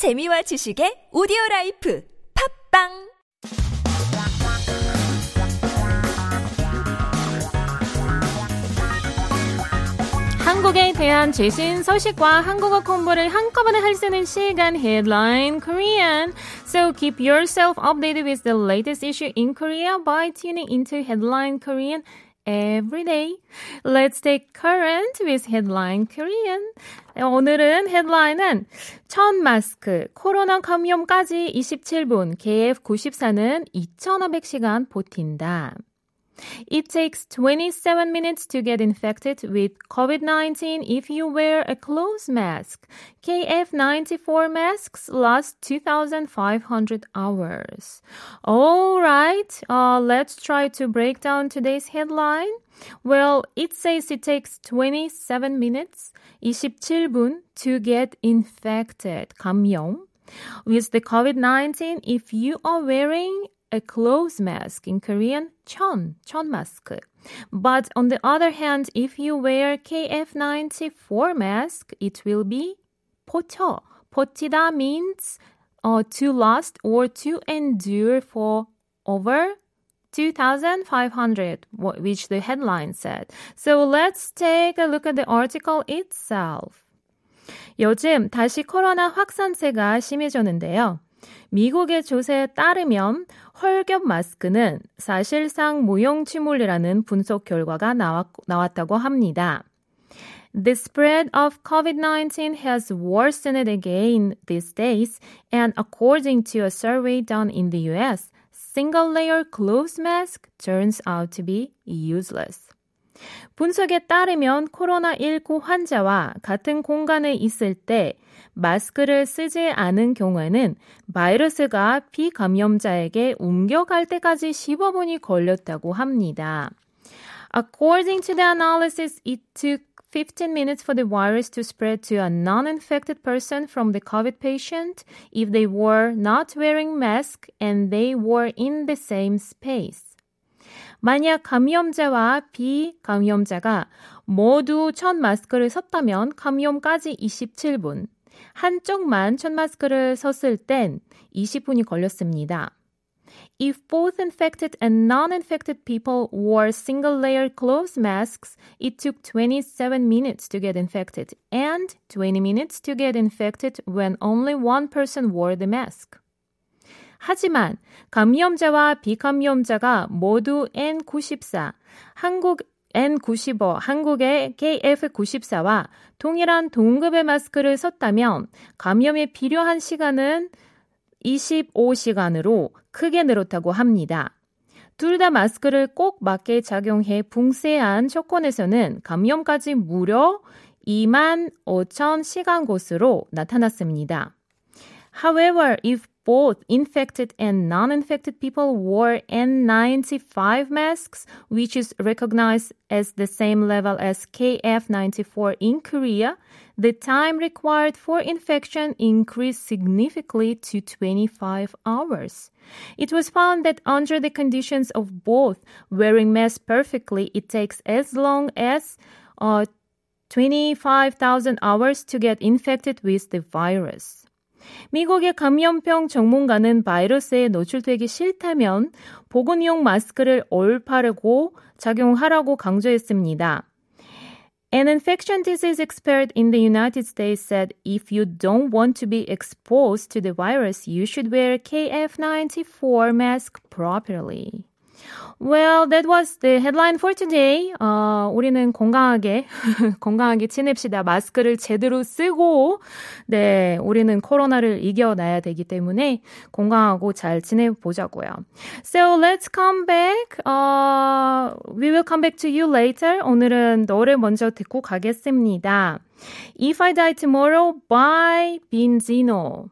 재미와 지식의 오디오 라이프 팝빵 한국에 대한 최신 소식과 한국어 공부를 한꺼번에 할 수 있는 시간 Headline Korean. So keep yourself updated with the latest issue in Korea by tuning into Headline Korean every day. Let's take current with Headline Korean. 오늘은 헤드라인은 첫 마스크, 코로나 감염까지 27분, KF94는 2,500시간 버틴다. It takes 27 minutes to get infected with COVID-19 if you wear a closed mask. KF94 masks last 2,500 hours. All right, uh, let's try to break down today's headline. Well, it says it takes 27 minutes, 27분 to get infected, 감염. With the COVID-19, if you are wearing a closed mask in Korean, 천, 천 mask. But on the other hand, if you wear KF94 mask, it will be 버텨. 버티다 means uh, to last or to endure for over 2,500, which the headline said. So let's take a look at the article itself. 요즘 다시 코로나 확산세가 심해졌는데요. 미국의 조사에 따르면 헐겹 마스크는 사실상 무용취물이라는 분석 결과가 나왔, 나왔다고 합니다. The spread of COVID-19 has worsened again these days, and according to a survey done in the US, single-layer cloth mask turns out to be useless. 분석에 따르면 코로나19 환자와 같은 공간에 있을 때 마스크를 쓰지 않은 경우에는 바이러스가 비감염자에게 옮겨갈 때까지 15분이 걸렸다고 합니다. According to the analysis, it took 15 minutes for the virus to spread to a non-infected person from the COVID patient if they were not wearing mask and they were in the same space. 만약 감염자와 비감염자가 모두 첫 마스크를 썼다면 감염까지 27분, 한쪽만 첫 마스크를 썼을 땐 20분이 걸렸습니다. If both infected and non-infected people wore single-layer cloth masks, it took 27 minutes to get infected and 20 minutes to get infected when only one person wore the mask. 하지만 감염자와 비감염자가 모두 N94, 한국 N95, 한국의 KF94와 동일한 동급의 마스크를 썼다면 감염에 필요한 시간은 25시간으로 크게 늘었다고 합니다. 둘 다 마스크를 꼭 맞게 작용해 붕세한 조건에서는 감염까지 무려 2만 5천 시간 곳으로 나타났습니다. However, if both infected and non-infected people wore N95 masks, which is recognized as the same level as KF94 in Korea, the time required for infection increased significantly to 25 hours. It was found that under the conditions of both wearing masks perfectly, it takes as long as uh, 25,000 hours to get infected with the virus. 미국의 감염병 전문가는 바이러스에 노출되기 싫다면 보건용 마스크를 올바르고 착용하라고 강조했습니다. An infection disease expert in the United States said if you don't want to be exposed to the virus, you should wear KF94 mask properly. Well, that was the headline for today. 어, 우리는 건강하게, 건강하게 지냅시다. 마스크를 제대로 쓰고, 네, 우리는 코로나를 이겨나야 되기 때문에 건강하고 잘 지내보자고요. So let's come back. Uh, we will come back to you later. 오늘은 노래 먼저 듣고 가겠습니다. If I Die Tomorrow by Binzino.